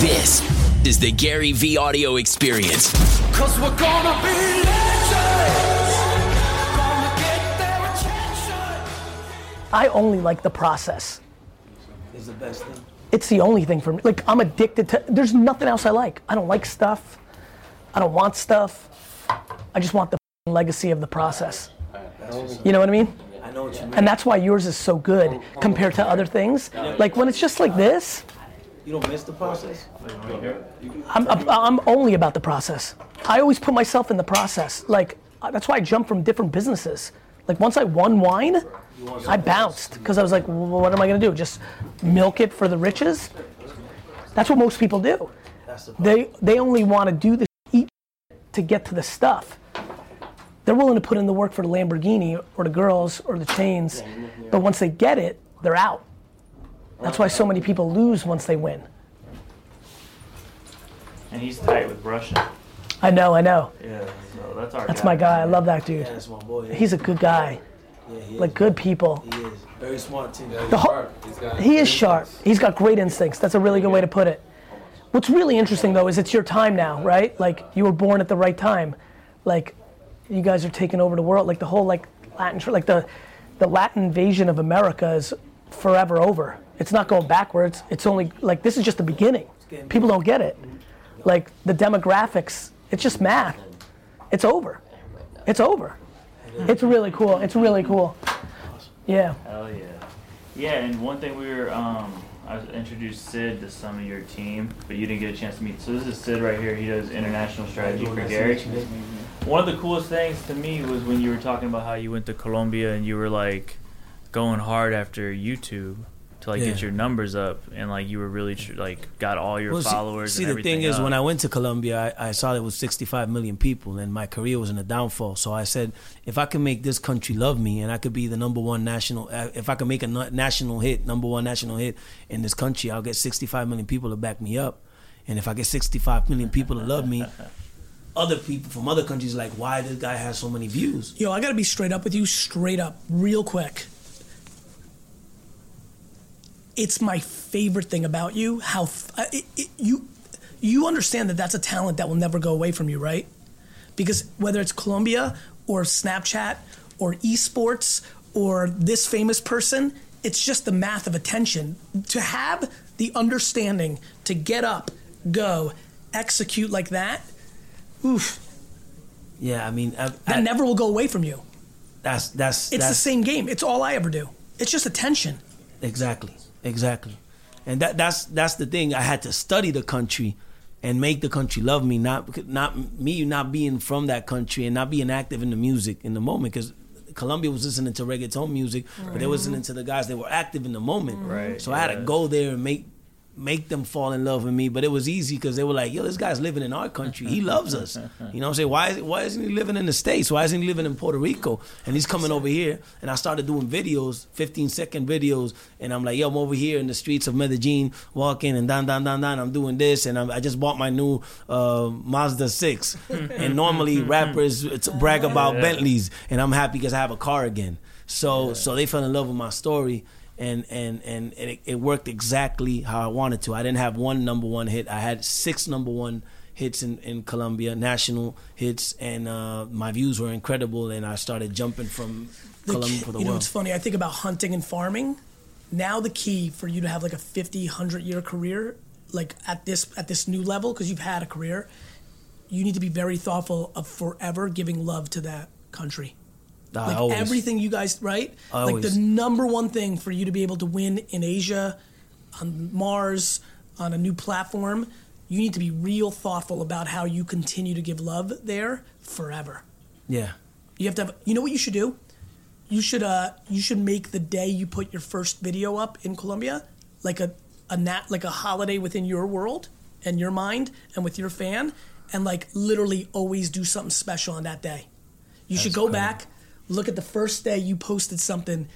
This is the GaryVee audio experience. Cause we're gonna be legends. Gonna get their attention. I only like the process. is the best thing. It's the only thing for me. Like I'm addicted to. There's nothing else I like. I don't like stuff. I don't want stuff. I just want the f***ing legacy of the process. You know what I mean? I know what you mean. And that's why yours is so good compared to other things. Like when it's just like this, You don't miss the process. I'm, I'm, I'm only about the process. I always put myself in the process. Like that's why I jumped from different businesses. Like once I won wine, I bounced because I was like, well, what am I gonna do? Just milk it for the riches? That's what most people do. They they only want to do the eat to get to the stuff. They're willing to put in the work for the Lamborghini or the girls or the chains, but once they get it, they're out. That's why so many people lose once they win. And he's tight with Russia. I know, I know. Yeah, so that's our That's guy. my guy. I love that dude. Yeah, that's my boy. He's a good guy. yeah, he Like is. good people. He is very smart too. The whole, he is sharp. He's got great instincts. That's a really good way to put it. What's really interesting though is it's your time now, right? Like you were born at the right time. Like you guys are taking over the world. Like the whole like Latin, like the the Latin invasion of America is forever over. It's not going backwards. It's only like this is just the beginning. People don't get it. Like the demographics, it's just math. It's over. It's over. It's really cool. It's really cool. Yeah. Hell yeah. Yeah, and one thing we were, um, I introduced Sid to some of your team, but you didn't get a chance to meet. So this is Sid right here. He does international strategy for Gary. One of the coolest things to me was when you were talking about how you went to Colombia and you were like going hard after YouTube to like Yeah. get your numbers up and like you were really tr- like got all your Well, followers. See, and the everything thing is, up. when I went to Colombia, I, I saw there was 65 million people, and my career was in a downfall. So I said, if I can make this country love me, and I could be the number one national, uh, if I can make a national hit, number one national hit in this country, I'll get 65 million people to back me up. And if I get 65 million people to love me, other people from other countries like, why this guy has so many views? Yo, I gotta be straight up with you, straight up, real quick. It's my favorite thing about you. How f- uh, it, it, you you understand that that's a talent that will never go away from you, right? Because whether it's Colombia or Snapchat or esports or this famous person, it's just the math of attention. To have the understanding to get up, go, execute like that, oof, Yeah, I mean, I, that I- never will go away from you. that's that's It's that's, the same game. It's all I ever do. It's just attention. Exactly, exactly, and that that's that's the thing. I had to study the country and make the country love me, not not me not being from that country and not being active in the music in the moment because. Colombia was listening to reggaeton music, but they were listening to the guys that were active in the moment. Right, So I had to go there and make make them fall in love with me. But it was easy because they were like, "Yo, this guy's living in our country. He loves us." You know what I'm saying? Why is why isn't he living in the states? Why isn't he living in Puerto Rico? And he's coming over here. And I started doing videos, 15 second videos, and I'm like, "Yo, I'm over here in the streets of Medellin, walking and down, down, down, down. I'm doing this, and I'm, I just bought my new uh, Mazda six. and normally rappers it's brag about Bentleys, and I'm happy because I have a car again. So so they fell in love with my story and and and, and it, it worked exactly how I wanted to. I didn't have one number one hit. I had six number one hits in, in Colombia, national hits, and uh, my views were incredible. And I started jumping from The Colombia key- for the you know, world. it's funny. I think about hunting and farming. Now the key for you to have like a 50, 100 year career, like at this at this new level, because you've had a career, you need to be very thoughtful of forever giving love to that country. I Like always- everything you guys, right? Like the number one thing for you to be able to win in Asia, on Mars, on a new platform, you need to be real thoughtful about how you continue to give love there forever. yeah, You have to have. You know what you should do? You should uh you should make the day you put your first video up in Colombia like a a nat like a holiday within your world and your mind and with your fan and like literally always do something special on that day. You should go back, look at the first day you posted something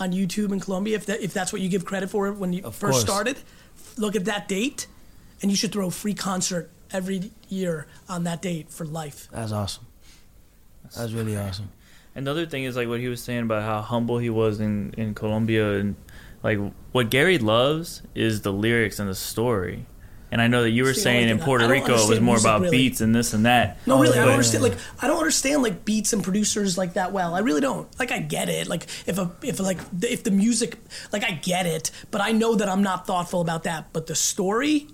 on YouTube in Colombia if that if that's what you give credit for when you Of first course. started. Look at that date and you should throw a free concert every year on that date for life. that's awesome. That's really awesome. Another thing is like what he was saying about how humble he was in in Colombia and like what Gary loves is the lyrics and the story. And I know that you were See, saying in Puerto Rico it was more about really. beats and this and that. No, really, I don't understand. Like, I don't understand like beats and producers like that well. I really don't. Like, I get it. Like, if a if like the- if the music, like, I get it, but I know that I'm not thoughtful about that. But the story,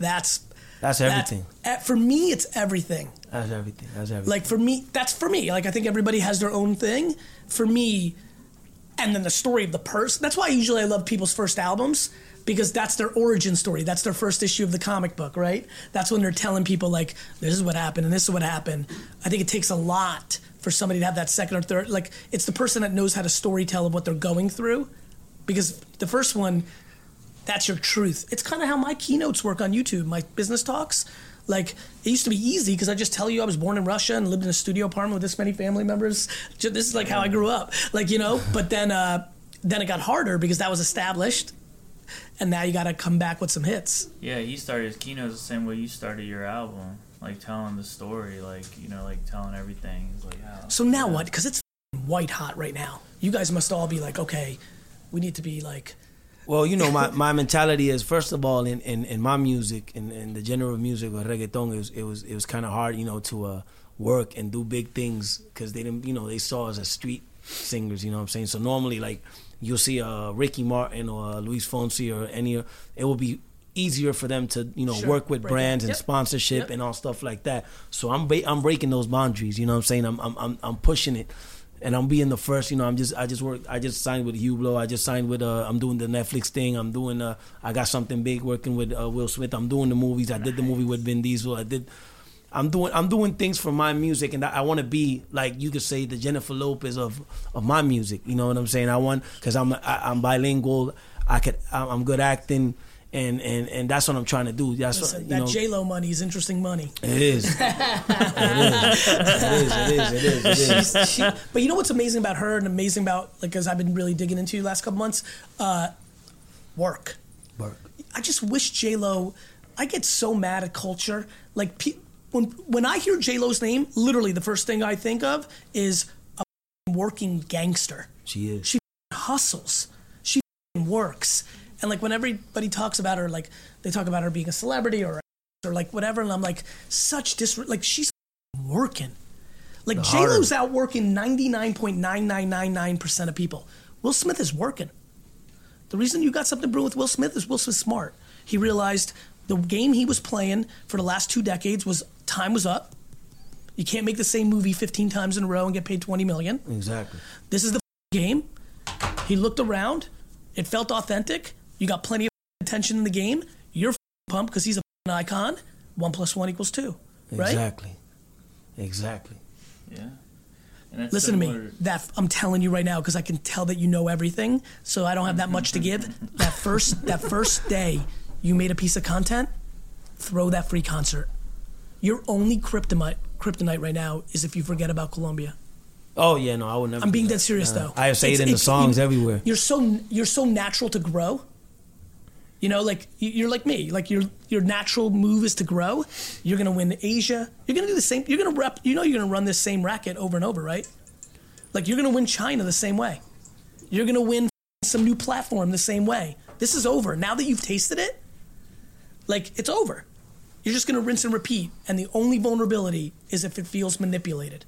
that's That's everything. eh, for me, it's everything. That's everything. That's everything. Like for me, that's for me. Like I think everybody has their own thing. For me, and then the story of the person. That's why usually I love people's first albums because that's their origin story. That's their first issue of the comic book, right? That's when they're telling people like, this is what happened and this is what happened. I think it takes a lot for somebody to have that second or third. Like it's the person that knows how to story tell of what they're going through, because the first one that's your truth. It's kind of how my keynotes work on YouTube, my business talks. Like it used to be easy because I just tell you I was born in Russia and lived in a studio apartment with this many family members. This is like how I grew up, like you know. But then, uh, then it got harder because that was established, and now you got to come back with some hits. Yeah, he started his keynotes the same way you started your album, like telling the story, like you know, like telling everything. It's like, how, So now what? Because it's white hot right now. You guys must all be like, okay, we need to be like, Well, you know, my, my mentality is first of all in, in, in my music in, in the genre of music or reggaeton, it was it was it was kind of hard, you know, to uh, work and do big things because they didn't, you know, they saw us as street singers. You know what I'm saying? So normally, like you'll see uh, Ricky Martin or uh, Luis Fonsi or any, it will be easier for them to you know Sure, work with break it. brands and Yep. sponsorship Yep. and all stuff like that. So I'm ba- I'm breaking those boundaries. You know what I'm saying? I'm I'm I'm, I'm pushing it. And I'm being the first, you know. I'm just, I just work. I just signed with Hublot. I just signed with. Uh, I'm doing the Netflix thing. I'm doing. Uh, I got something big working with uh, Will Smith. I'm doing the movies. I did the movie with Vin Diesel. I did. I'm doing. I'm doing things for my music, and I, I want to be like you could say the Jennifer Lopez of of my music. You know what I'm saying? I want because I'm I, I'm bilingual. I could. I'm I'm good acting. And, and, and that's what I'm trying to do. That's listen, what, you that J Lo money is interesting money. it is. it is. It is. It is. It is. It is. She's- she, but you know what's amazing about her and amazing about like as I've been really digging into the last couple months, uh, work. Work. I just wish J Lo. I get so mad at culture. Like pe- when when I hear J Lo's name, literally the first thing I think of is a working gangster. She is. She hustles. She works. And like when everybody talks about her, like they talk about her being a celebrity or or like whatever, and I'm like such dis like she's working. Like J Lo's out working 99.9999% of people. Will Smith is working. The reason you got something brewing with Will Smith is Will Smith's smart. He realized the game he was playing for the last two decades was time was up. You can't make the same movie 15 times in a row and get paid 20 million. Exactly. This is the game. He looked around. It felt authentic. You got plenty of attention in the game. You're pumped because he's a icon. One plus one equals two, right? Exactly. Exactly. yeah. And that's Listen to me. That I'm telling you right now because I can tell that you know everything. So I don't have that much to mm-hmm. give. That first that first day you made a piece of content, throw that free concert. Your only kryptonite kryptonite right now is if you forget about Colombia. Oh yeah, no, I would never. I'm being that. dead serious Nah. though. I say it in the songs you- everywhere. You're so you're so natural to grow. You know, like you- you're like me. Like your your natural move is to grow. You're gonna win Asia. You're gonna do the same. You're gonna rep. You know, you're gonna run this same racket over and over, right? Like you're gonna win China the same way. You're gonna win some new platform the same way. This is over. Now that you've tasted it, like it's over. You're just gonna rinse and repeat. And the only vulnerability is if it feels manipulated.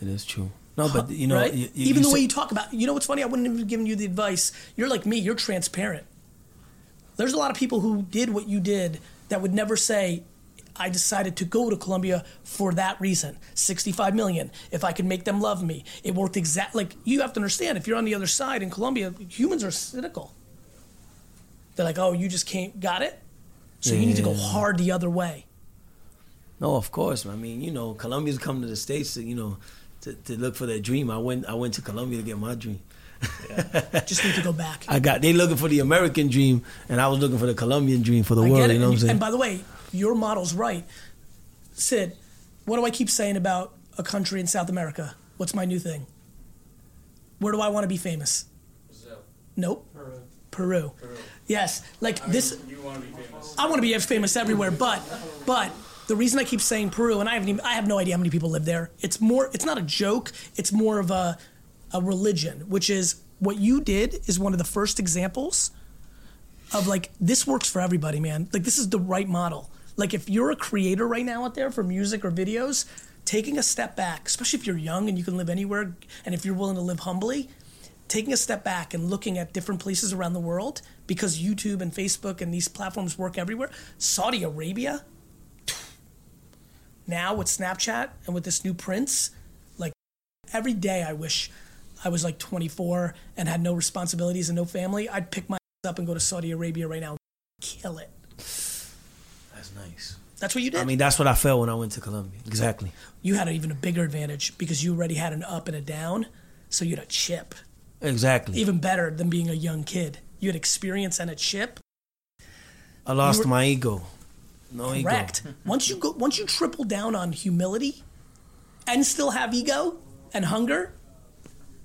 It is true. No, but you know, right? you, you, Even you the way you talk about, you know what's funny? I wouldn't have given you the advice. You're like me. You're transparent. There's a lot of people who did what you did that would never say, "I decided to go to Colombia for that reason." 65 million. If I could make them love me, it worked exactly. Like you have to understand. If you're on the other side in Colombia, humans are cynical. They're like, "Oh, you just can't got it." So you need to go hard the other way. No, of course. I mean, you know, Colombians come to the states to you know to, to look for their dream. I went I went to Colombia to get my dream. Just need to go back. I got they looking for the American dream, and I was looking for the Colombian dream for the I world. You know what I'm saying? and by the way, your model's right. Sid, what do I keep saying about a country in South America? What's my new thing? Where do I want to be famous? Brazil. Nope. Peru. Peru. Yes. Like this. You want to be famous. I want to be famous everywhere, but but the reason I keep saying Peru, and I haven't even, I have no idea how many people live there. It's more. It's not a joke. It's more of a a religion, which is what you did is one of the first examples of like this works for everybody, man. Like this is the right model. Like if you're a creator right now out there for music or videos, taking a step back, especially if you're young and you can live anywhere, and if you're willing to live humbly, taking a step back and looking at different places around the world because YouTube and Facebook and these platforms work everywhere. Saudi Arabia, now with Snapchat and with this new Prince, like every day I wish I was like 24 and had no responsibilities and no family. I'd pick my up and go to Saudi Arabia right now, and kill it. That's nice. That's what you did. I mean, that's what I felt when I went to Colombia. Exactly. you had even a bigger advantage because you already had an up and a down, so you had a chip. Exactly. Even better than being a young kid. You had experience and a chip. I lost were- my ego. No ego. Correct. once you go, once you triple down on humility, and still have ego and hunger,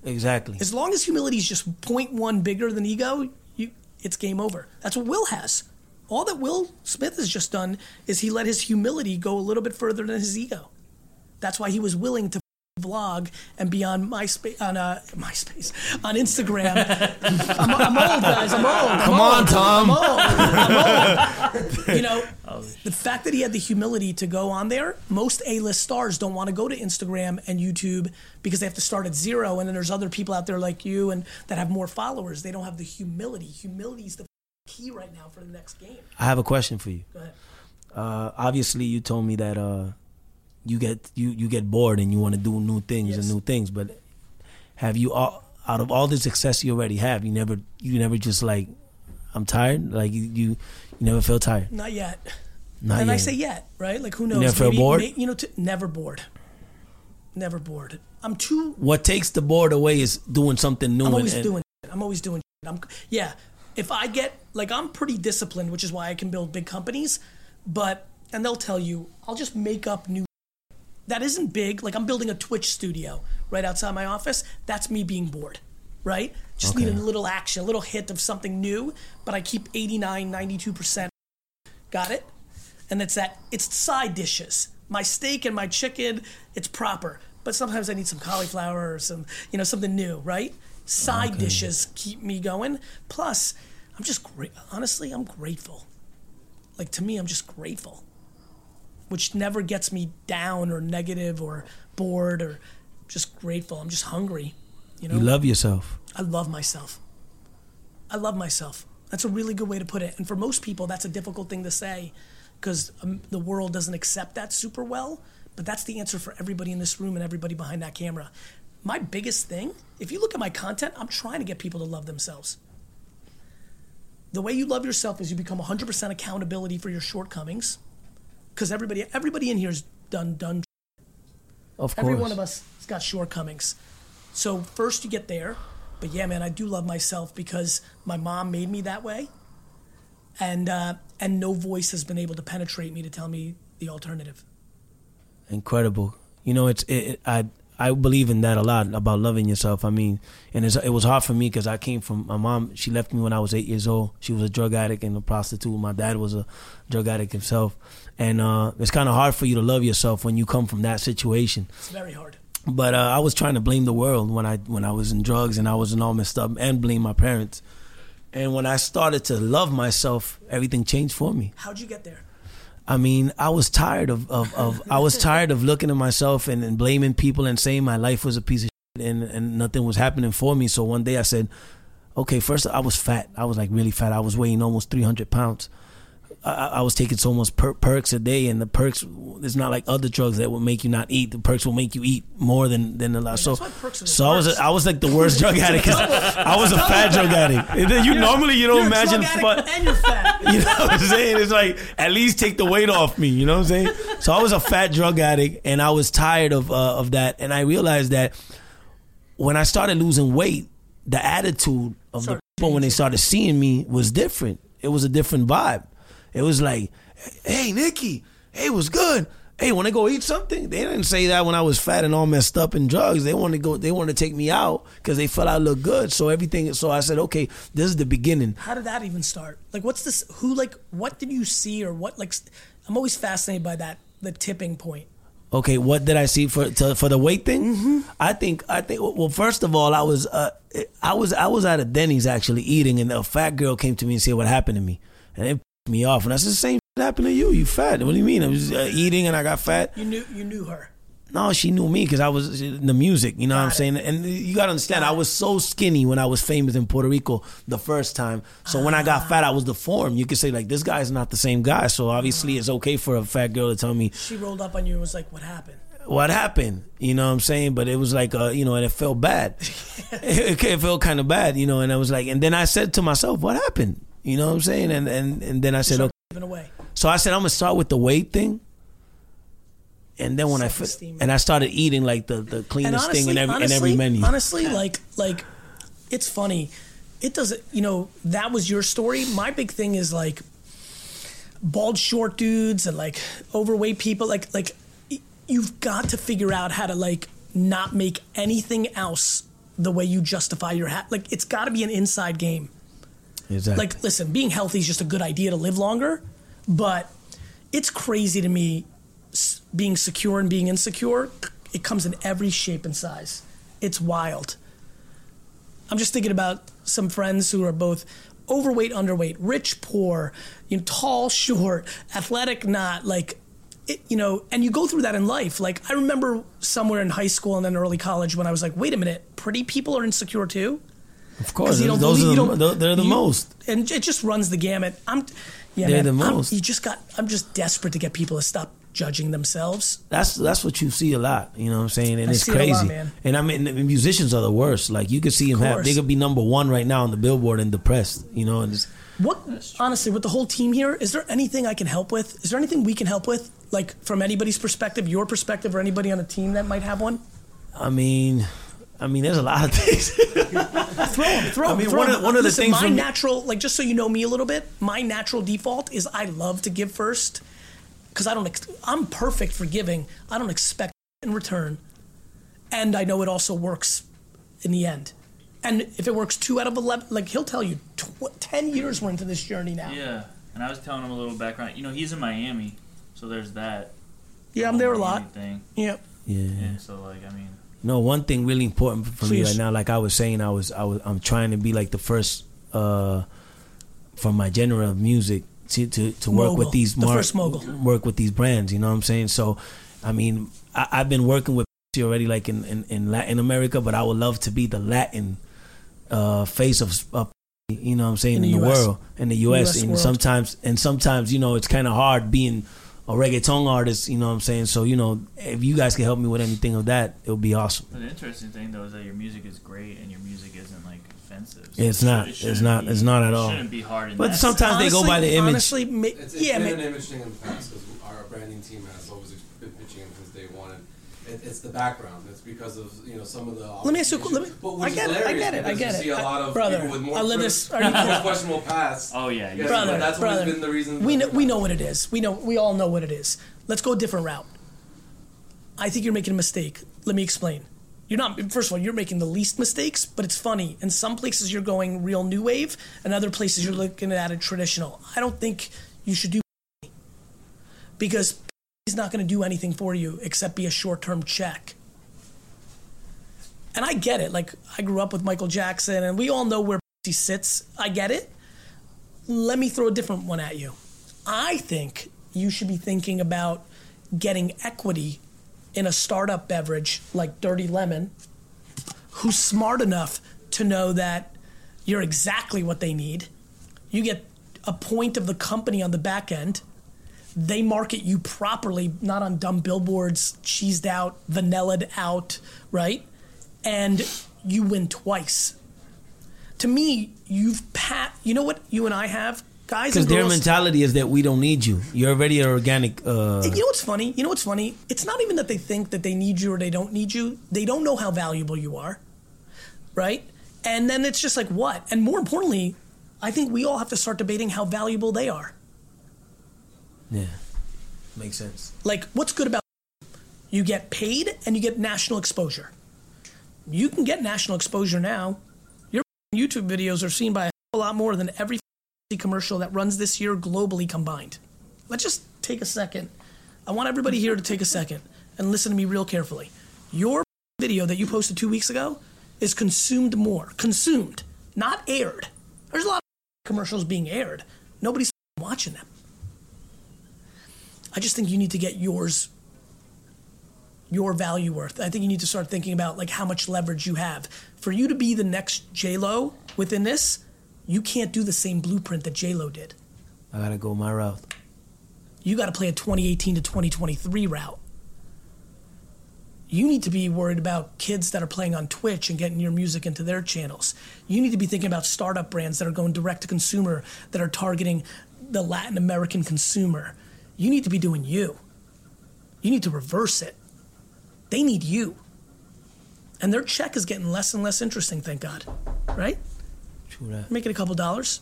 Exactly. as long as humility is just 0.1 bigger than ego, you, it's game over. That's what Will has. All that Will Smith has just done is he let his humility go a little bit further than his ego. That's why he was willing to vlog and be on MySpace on uh, MySpace on Instagram. I'm, I'm old, guys. I'm old. I'm Come old. on, Tom. I'm old. I'm old. You know, the fact that he had the humility to go on there, most A-list stars don't want to go to Instagram and YouTube because they have to start at zero, and then there's other people out there like you and that have more followers. They don't have the humility. Humility is the key right now for the next game. I have a question for you. Go ahead. Uh, obviously, you told me that uh, you get you, you get bored and you want to do new things Yes. and new things. But have you all out of all the success you already have, you never you never just like I'm tired. Like you you, you never feel tired. Not yet. Not and I say yet, right? Like who knows? never feel bored? you know, t- never bored. Never bored. I'm too What takes the bored away is doing something new. I'm always and- doing. Shit. I'm always doing. Shit. I'm yeah. If I get like I'm pretty disciplined, which is why I can build big companies. But and they'll tell you I'll just make up new. That isn't big. Like I'm building a Twitch studio right outside my office. That's me being bored, right? Just need a little action, a little hit of something new. But I keep 89, 92 percent. Got it? And it's that. It's side dishes. My steak and my chicken. It's proper. But sometimes I need some cauliflower or some, you know, something new, right? Side dishes keep me going. Plus, I'm just great. Honestly, I'm grateful. Like to me, I'm just grateful, which never gets me down or negative or bored or just grateful. I'm just hungry. You know, You love yourself. I love myself. I love myself. That's a really good way to put it. And for most people, that's a difficult thing to say because um, the world doesn't accept that super well. But that's the answer for everybody in this room and everybody behind that camera. My biggest thing, if you look at my content, I'm trying to get people to love themselves. The way you love yourself is you become 100% accountability for your shortcomings. Because everybody, everybody in here has done done Of course. Every one of us has got shortcomings. So first you get there, but yeah, man, I do love myself because my mom made me that way, and uh, and no voice has been able to penetrate me to tell me the alternative. incredible. You know, it's it, it, I I believe in that a lot about loving yourself. I mean, and it's, it was hard for me because I came from my mom. She left me when I was eight years old. She was a drug addict and a prostitute. My dad was a drug addict himself, and uh, it's kind of hard for you to love yourself when you come from that situation. It's very hard. But uh, I was trying to blame the world when I when I was in drugs and I was in all messed up and blame my parents. And when I started to love myself, everything changed for me. How'd you get there? I mean, I was tired of, of, of I was tired of looking at myself and, and blaming people and saying my life was a piece of shit and, and nothing was happening for me. So one day I said, okay, first I was fat. I was like really fat. I was weighing almost 300 pounds. I, I I was taking so much per- perks a day, and the perks it's not like other drugs that will make you not eat. The perks will make you eat more than than a lot. So, why perks are the so I was a, I was like the worst drug addict 'cause I was a fat drug addict. And then You normally you don't You're imagine a drug fun- and you're fat. you know what I'm saying? It's like at least take the weight off me. You know what I'm saying? So I was a fat drug addict, and I was tired of uh, of that. And I realized that when I started losing weight, the attitude of the Started people when they started seeing me was different. It was a different vibe. It was like, "Hey, Nicky, hey, what's good?" Hey, want to go eat something? They didn't say that when I was fat and all messed up in drugs. They wanted to go. They wanted to take me out because they felt I looked good. So everything. So I said, okay, this is the beginning. How did that even start? Like, what's this? Who like? What did you see or what? Like, I'm always fascinated by that. The tipping point. Okay, what did I see for to, for the weight thing? Mm-hmm. I think I think well, first of all, I was uh, I was I was at a Denny's actually eating, and a fat girl came to me and said what happened to me, and it me off. And I said, the same shit happened to you. You fat. What do you mean? I was uh, eating and I got fat. You knew you knew her. No, she knew me because I was in the music. You know what I'm it. saying? And you gotta understand, I was so skinny when I was famous in Puerto Rico the first time. So when I Ah. got fat, I was deformed. You could say like this guy's not the same guy. So obviously, it's okay for a fat girl to tell me She rolled up on you and was like, "What happened?" what happened. You know what I'm saying? But it was like, uh, you know, and it felt bad. it, it felt kind of bad, you know. And I was like, and then I said to myself, what happened? You know what I'm saying? And and and then I said, okay. Away. So I said, I'm gonna start with the weight thing. And then when I and I started eating like the, the cleanest thing in every in every menu. Honestly, like like it's funny. It doesn't you know, that was your story. My big thing is like bald short dudes and like overweight people like like you've got to figure out how to like not make anything else the way you justify your hat. Like it's got to be an inside game. Exactly. Like, listen, being healthy is just a good idea to live longer, but it's crazy to me being secure and being insecure. It comes in every shape and size. It's wild. I'm just thinking about some friends who are both overweight, underweight, rich, poor, you know, tall, short, athletic, not like. It, you know, and you go through that in life. Like I remember somewhere in high school and then early college when I was like, "Wait a minute, pretty people are insecure too." Of course, you don't those believe- are you the, don't- they're- the you- most. and it just runs the gamut. I'm, yeah, They're man, the I'm- most. you just got. I'm just desperate to get people to stop judging themselves. That's that's what you see a lot. You know what I'm saying? And I it's see it crazy. lot. And I mean, musicians are the worst. Like you could see them have. They could be number one right now on the Billboard and depressed. You know, and What honestly, with the whole team here, is there anything I can help with? Is there anything we can help with? Like from anybody's perspective, your perspective, or anybody on the team that might have one? I mean, I mean, there's a lot of things. Throw 'em, throw 'em, I mean, throw one 'em. of- one of the things My from- natural, like, just so you know me a little bit, my natural default is I love to give first, because I don't. Ex- I'm perfect for giving. I don't expect in return, and I know it also works in the end. And if it works two out of eleven, like he'll tell you, tw- ten years we're into this journey now. Yeah, and I was telling him a little background. You know, he's in Miami, so there's that. Yeah, I'm there a lot. Thing. Yeah. yeah. Yeah, so like, I mean, No, one thing really important for me right now, like I was saying, I was I was I'm trying to be like the first uh from my genre of music to to, to work Mogul. with these The mar- work with these brands. You know what I'm saying? So, I mean, I, I've been working with already like in, in in Latin America, but I would love to be the Latin uh face of. of you know what I'm saying In in the the, US. world in the US, US and world. sometimes and sometimes you know it's kind of hard being a reggaeton artist you know what I'm saying so you know if you guys can help me with anything of that it would be awesome but the interesting thing though is that your music is great and your music isn't like offensive. It's not. it It's shouldn't not- be- it's not at it all. Shouldn't be hard. In But that sometimes they go by the image. Honestly, ma- It's, it's yeah, been ma- an image thing in the past because our branding team has always been pitching it since day one. And it, it's the background. It's because of you know some of the. Let me ask you a qu- let me- But I which get it, I get it, I get you it. See a I- lot of brother, people with more I live crit- this- are you more kidding? questionable past. Oh yeah, Yes, you're brother, but that's brother, always been the reason. we know we know what it is. We know we all know what it is. Let's go a different route. I think you're making a mistake. Let me explain. You're not. First of all, you're making the least mistakes, but it's funny. In some places, you're going real new wave, and other places, you're looking at a traditional. I don't think you should do because he's not going to do anything for you except be a short-term check. And I get it. Like I grew up with Michael Jackson, and we all know where he sits. I get it. Let me throw a different one at you. I think you should be thinking about getting equity in a startup beverage like Dirty Lemon, who's smart enough to know that you're exactly what they need. You get a point of the company on the back end. They market you properly, not on dumb billboards, cheesed out, vanillaed out, right? And you win twice. To me, you've pat. You know what you and I have, guys. because their mentality is that we don't need you you're already an organic uh you know what's funny? You know what's funny? It's not even that they think that they need you or they don't need you. They don't know how valuable you are, right? And then it's just like what? And more importantly, I think we all have to start debating how valuable they are. Yeah makes sense Like, what's good about you get paid and you get national exposure. You can get national exposure now. Your YouTube videos are seen by a lot more than every commercial that runs this year globally combined. Let's just take a second. I want everybody here to take a second and listen to me real carefully. Your video that you posted two weeks ago is consumed more. Consumed, not aired. There's a lot of commercials being aired. Nobody's watching them. I just think you need to get yours your value worth. I think you need to start thinking about like how much leverage you have. For you to be the next J Lo within this, you can't do the same blueprint that J Lo did. I gotta go my route. You got to play a 2018 to 2023 route. You need to be worried about kids that are playing on Twitch and getting your music into their channels. You need to be thinking about startup brands that are going direct to consumer that are targeting the Latin American consumer. You need to be doing you. You need to reverse it. They need you. And their check is getting less and less interesting, thank God. Right? True that. Making a couple dollars.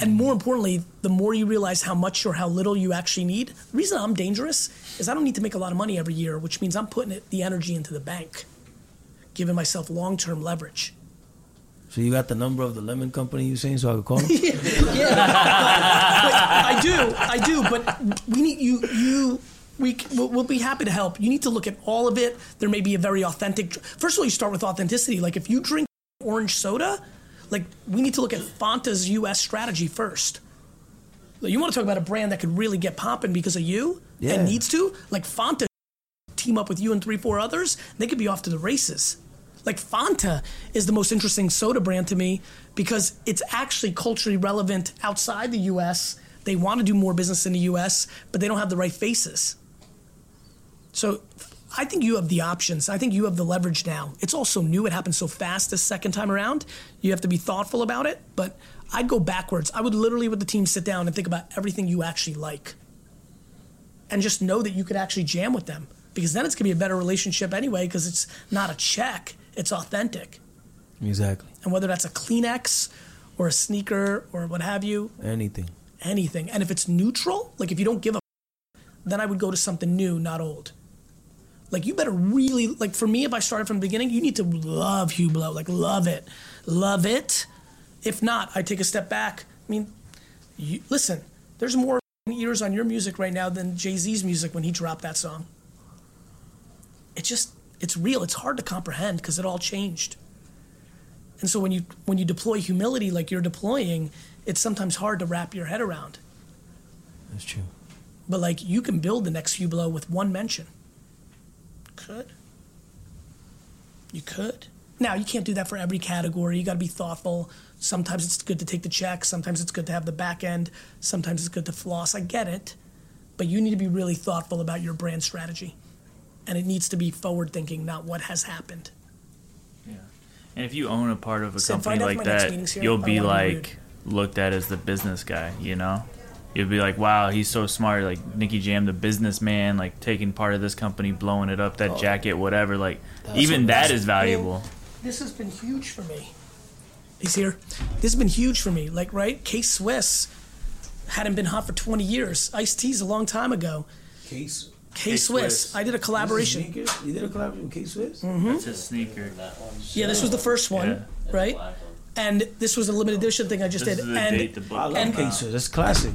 And more importantly, the more you realize how much or how little you actually need. The reason I'm dangerous is I don't need to make a lot of money every year, which means I'm putting it, the energy into the bank, giving myself long term leverage. So you got the number of the lemon company you saying so I could call them? yeah, but, but I do, I do. But we need you. You, We we'll, we'll be happy to help. You need to look at all of it. There may be a very authentic. First of all, you start with authenticity. Like if you drink orange soda, like we need to look at Fanta's U.S. strategy first. Like, You want to talk about a brand that could really get popping because of you Yeah. and needs to? Like Fanta team up with you and three, four others, they could be off to the races. Like Fanta is the most interesting soda brand to me because it's actually culturally relevant outside the US. They want to do more business in the US, but they don't have the right faces. So I think you have the options. I think you have the leverage now. It's all so new. It happened so fast this second time around. You have to be thoughtful about it. But I'd go backwards. I would literally, with the team, sit down and think about everything you actually like. And just know that you could actually jam with them. Because then it's going to be a better relationship anyway, because it's not a check, it's authentic. Exactly. And whether that's a Kleenex or a sneaker or what have you, Anything. anything. And if it's neutral, like if you don't give a, then I would go to something new, not old. Like you better really like for me, if I started from the beginning, you need to love Hublot, like love it, love it. If not, I take a step back. I mean, you, listen, there's more ears on your music right now than Jay Z's music when he dropped that song. It just, it's real. It's hard to comprehend because it all changed. And so when you when you deploy humility like you're deploying, it's sometimes hard to wrap your head around. That's true. But like you can build the next few Hublot with one mention. Could. You could. Now you can't do that for every category. You got to be thoughtful. Sometimes it's good to take the check. Sometimes it's good to have the back end. Sometimes it's good to floss. I get it, but you need to be really thoughtful about your brand strategy, and it needs to be forward thinking, not what has happened. Yeah, and if you own a part of a Sid, company like if my next that, here. you'll be don't be like looked at as the business guy, you know? You'll be like, wow, he's so smart. Like Nicky Jam, the businessman, like taking part of this company, blowing it up, that jacket, whatever. Like, even that that's- is valuable. This has been huge for me. He's here. This has been huge for me. Like, right? K Swiss hadn't been hot for 20 years. Ice T's a long time ago. Case. K Swiss. Swiss. I did a collaboration. Sneakers? You did a collaboration with K Swiss? Mm-hmm. That's a sneaker. Yeah, this was the first one, Yeah. right? And this was a limited edition thing I just This did. is the and date the book I love K Swiss. That's classic.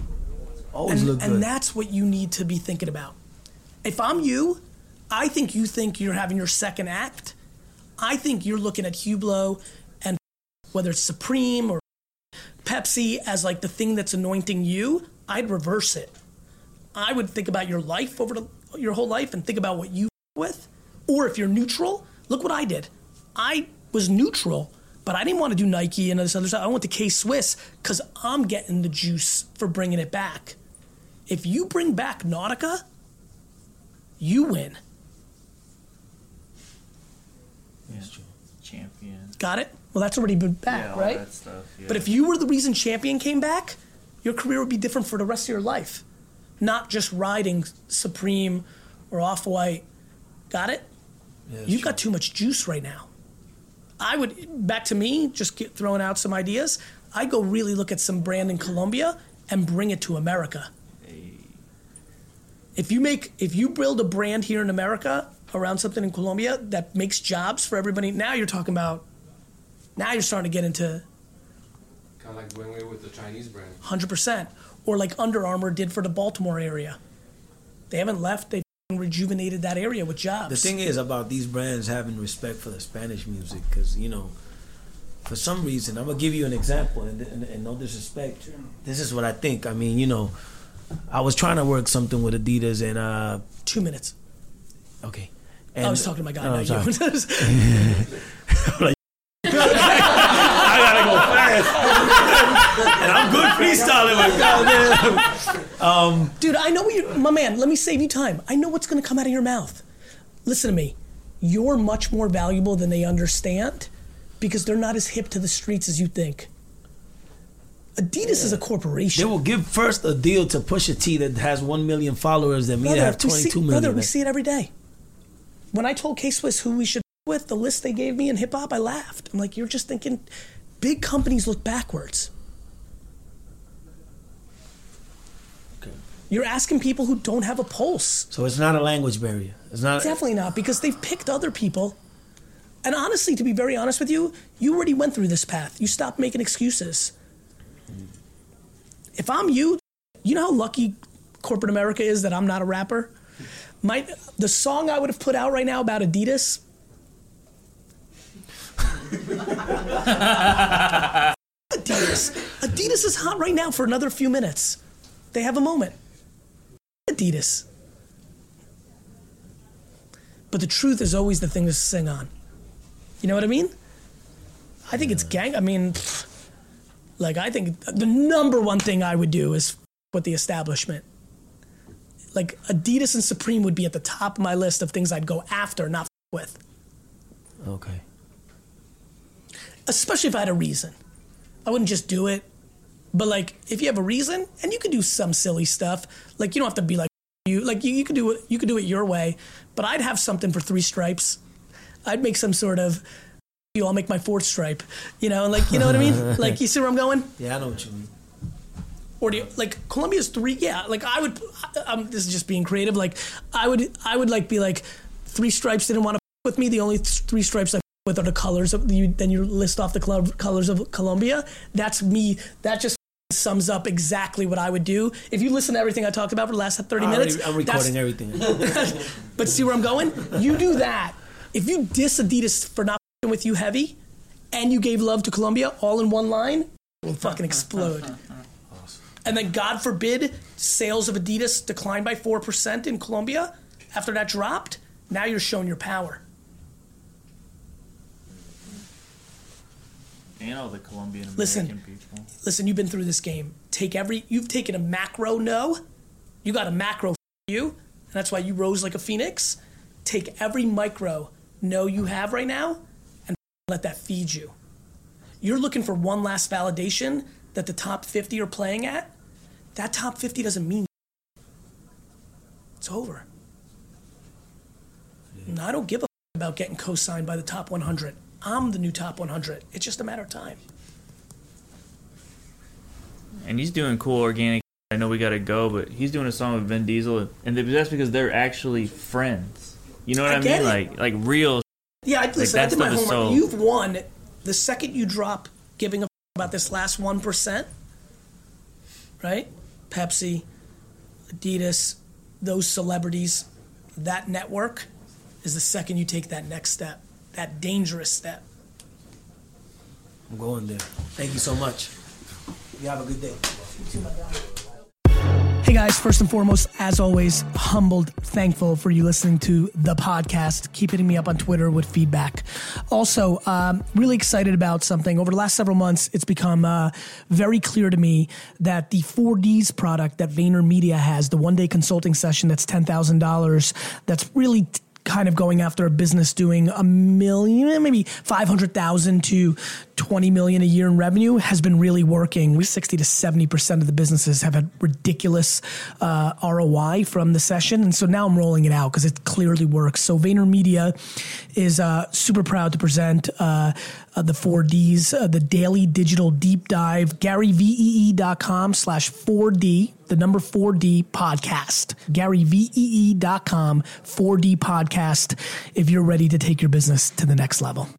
Always and, look good. and that's what you need to be thinking about. If I'm you, I think you think you're having your second act. I think you're looking at Hublot and whether it's Supreme or Pepsi as like the thing that's anointing you. I'd reverse it. I would think about your life over the, your whole life and think about what you with. Or if you're neutral, look what I did. I was neutral, but I didn't want to do Nike and this other stuff. I went to K Swiss because I'm getting the juice for bringing it back. If you bring back Nautica, you win. Champion. Got it? Well, that's already been back, Yeah, right? stuff. Yeah. But if you were the reason Champion came back, your career would be different for the rest of your life. Not just riding Supreme or Off White. Got it? You've got too much juice right now. I would, back to me, just get, throwing out some ideas. I'd go really look at some brand in Colombia and bring it to America. If you make, if you build a brand here in America around something in Colombia that makes jobs for everybody, now you're talking about, now you're starting to get into Kind of like Wingway with the Chinese brand. 100%. Or like Under Armour did for the Baltimore area. They haven't left, they rejuvenated that area with jobs. The thing is about these brands having respect for the Spanish music, because you know, for some reason, I'm gonna give you an example, and, and, and no disrespect, this is what I think. I mean, you know, I was trying to work something with Adidas, and uh, Two minutes. okay, and I was talking to my guy, Oh, not you. I gotta go fast, and Freestyling, goddamn. Um, Dude, I know what you my man, let me save you time. I know what's gonna come out of your mouth. Listen to me. You're much more valuable than they understand because they're not as hip to the streets as you think. Adidas is a corporation. They will give first a deal to Pusha T that has one million followers than me that have we see, 22 million. brother, we see it every day. When I told K Swiss who we should with, the list they gave me in hip hop, I laughed. I'm like, you're just thinking big companies look backwards. You're asking people who don't have a pulse. So it's not a language barrier. It's not. Definitely not, because they've picked other people. And honestly, to be very honest with you, you already went through this path. You stopped making excuses. If I'm you, you know how lucky corporate America is that I'm not a rapper? My the song I would have put out right now about Adidas. Adidas. Adidas is hot right now for another few minutes. They have a moment. Adidas. But the truth is always the thing to sing on. You know what I mean? I think it's gang. I mean, pfft, like I think the number one thing I would do is f- with the establishment. Like Adidas and Supreme would be at the top of my list of things I'd go after, not f- with. Okay. Especially if I had a reason. I wouldn't just do it. But like, if you have a reason, and you can do some silly stuff, like you don't have to be like you. Like you, you could do it. You could do it your way. But I'd have something for three stripes. I'd make some sort of. You, I'll make my fourth stripe. You know, like you know what I mean. Like you see where I'm going. Yeah, I know what you mean. Or do you, like Colombia's three? Yeah, like I would. Um, this is just being creative. Like I would, I would like be like three stripes didn't want to with me. The only th- three stripes I with are the colors of you. Then you list off the col- colors of Columbia. That's me. That just sums up exactly what I would do. If you listen to everything I talked about for the last thirty minutes, already- I'm recording everything. but see where I'm going? You do that. If you diss Adidas for not f***ing with you heavy, and you gave love to Colombia all in one line, it will fucking explode. And then God forbid sales of Adidas declined by four percent in Colombia after that dropped. Now you're showing your power. And all the Colombian American Listen. people. Listen, you've been through this game. Take every. You've taken a macro no. You got a macro you, and that's why you rose like a phoenix. Take every micro no you have right now, and let that feed you. You're looking for one last validation that the top 50 are playing at. That top 50 doesn't mean. It's over. And I don't give a about getting co-signed by the top 100. I'm the new top 100. It's just a matter of time. And he's doing cool organic. I know we gotta go, but he's doing a song with Vin Diesel, and that's because they're actually friends. You know what I I, mean? it. Like like real. Yeah, I, listen, I that did my homework. so- You've won. The second you drop giving a f- about this last 1%, right? Pepsi, Adidas, those celebrities, that network is the second you take that next step, that dangerous step. I'm going there. Thank you so much. You have a good day. Hey guys, first and foremost, as always, humbled, thankful for you listening to the podcast. Keep hitting me up on Twitter with feedback. Also, um, really excited about something. Over the last several months, it's become uh, very clear to me that the 4Ds product that VaynerMedia has, the one day consulting session that's $10,000, that's really t- kind of going after a business doing a million, maybe 500,000 to 20 million a year in revenue has been really working. We 60 to 70% of the businesses have had ridiculous uh, ROI from the session. And so now I'm rolling it out because it clearly works. So VaynerMedia is uh, super proud to present uh, uh, the 4Ds, uh, the daily digital deep dive, GaryVee.com slash 4D, the number 4D podcast. GaryVee.com 4D podcast if you're ready to take your business to the next level.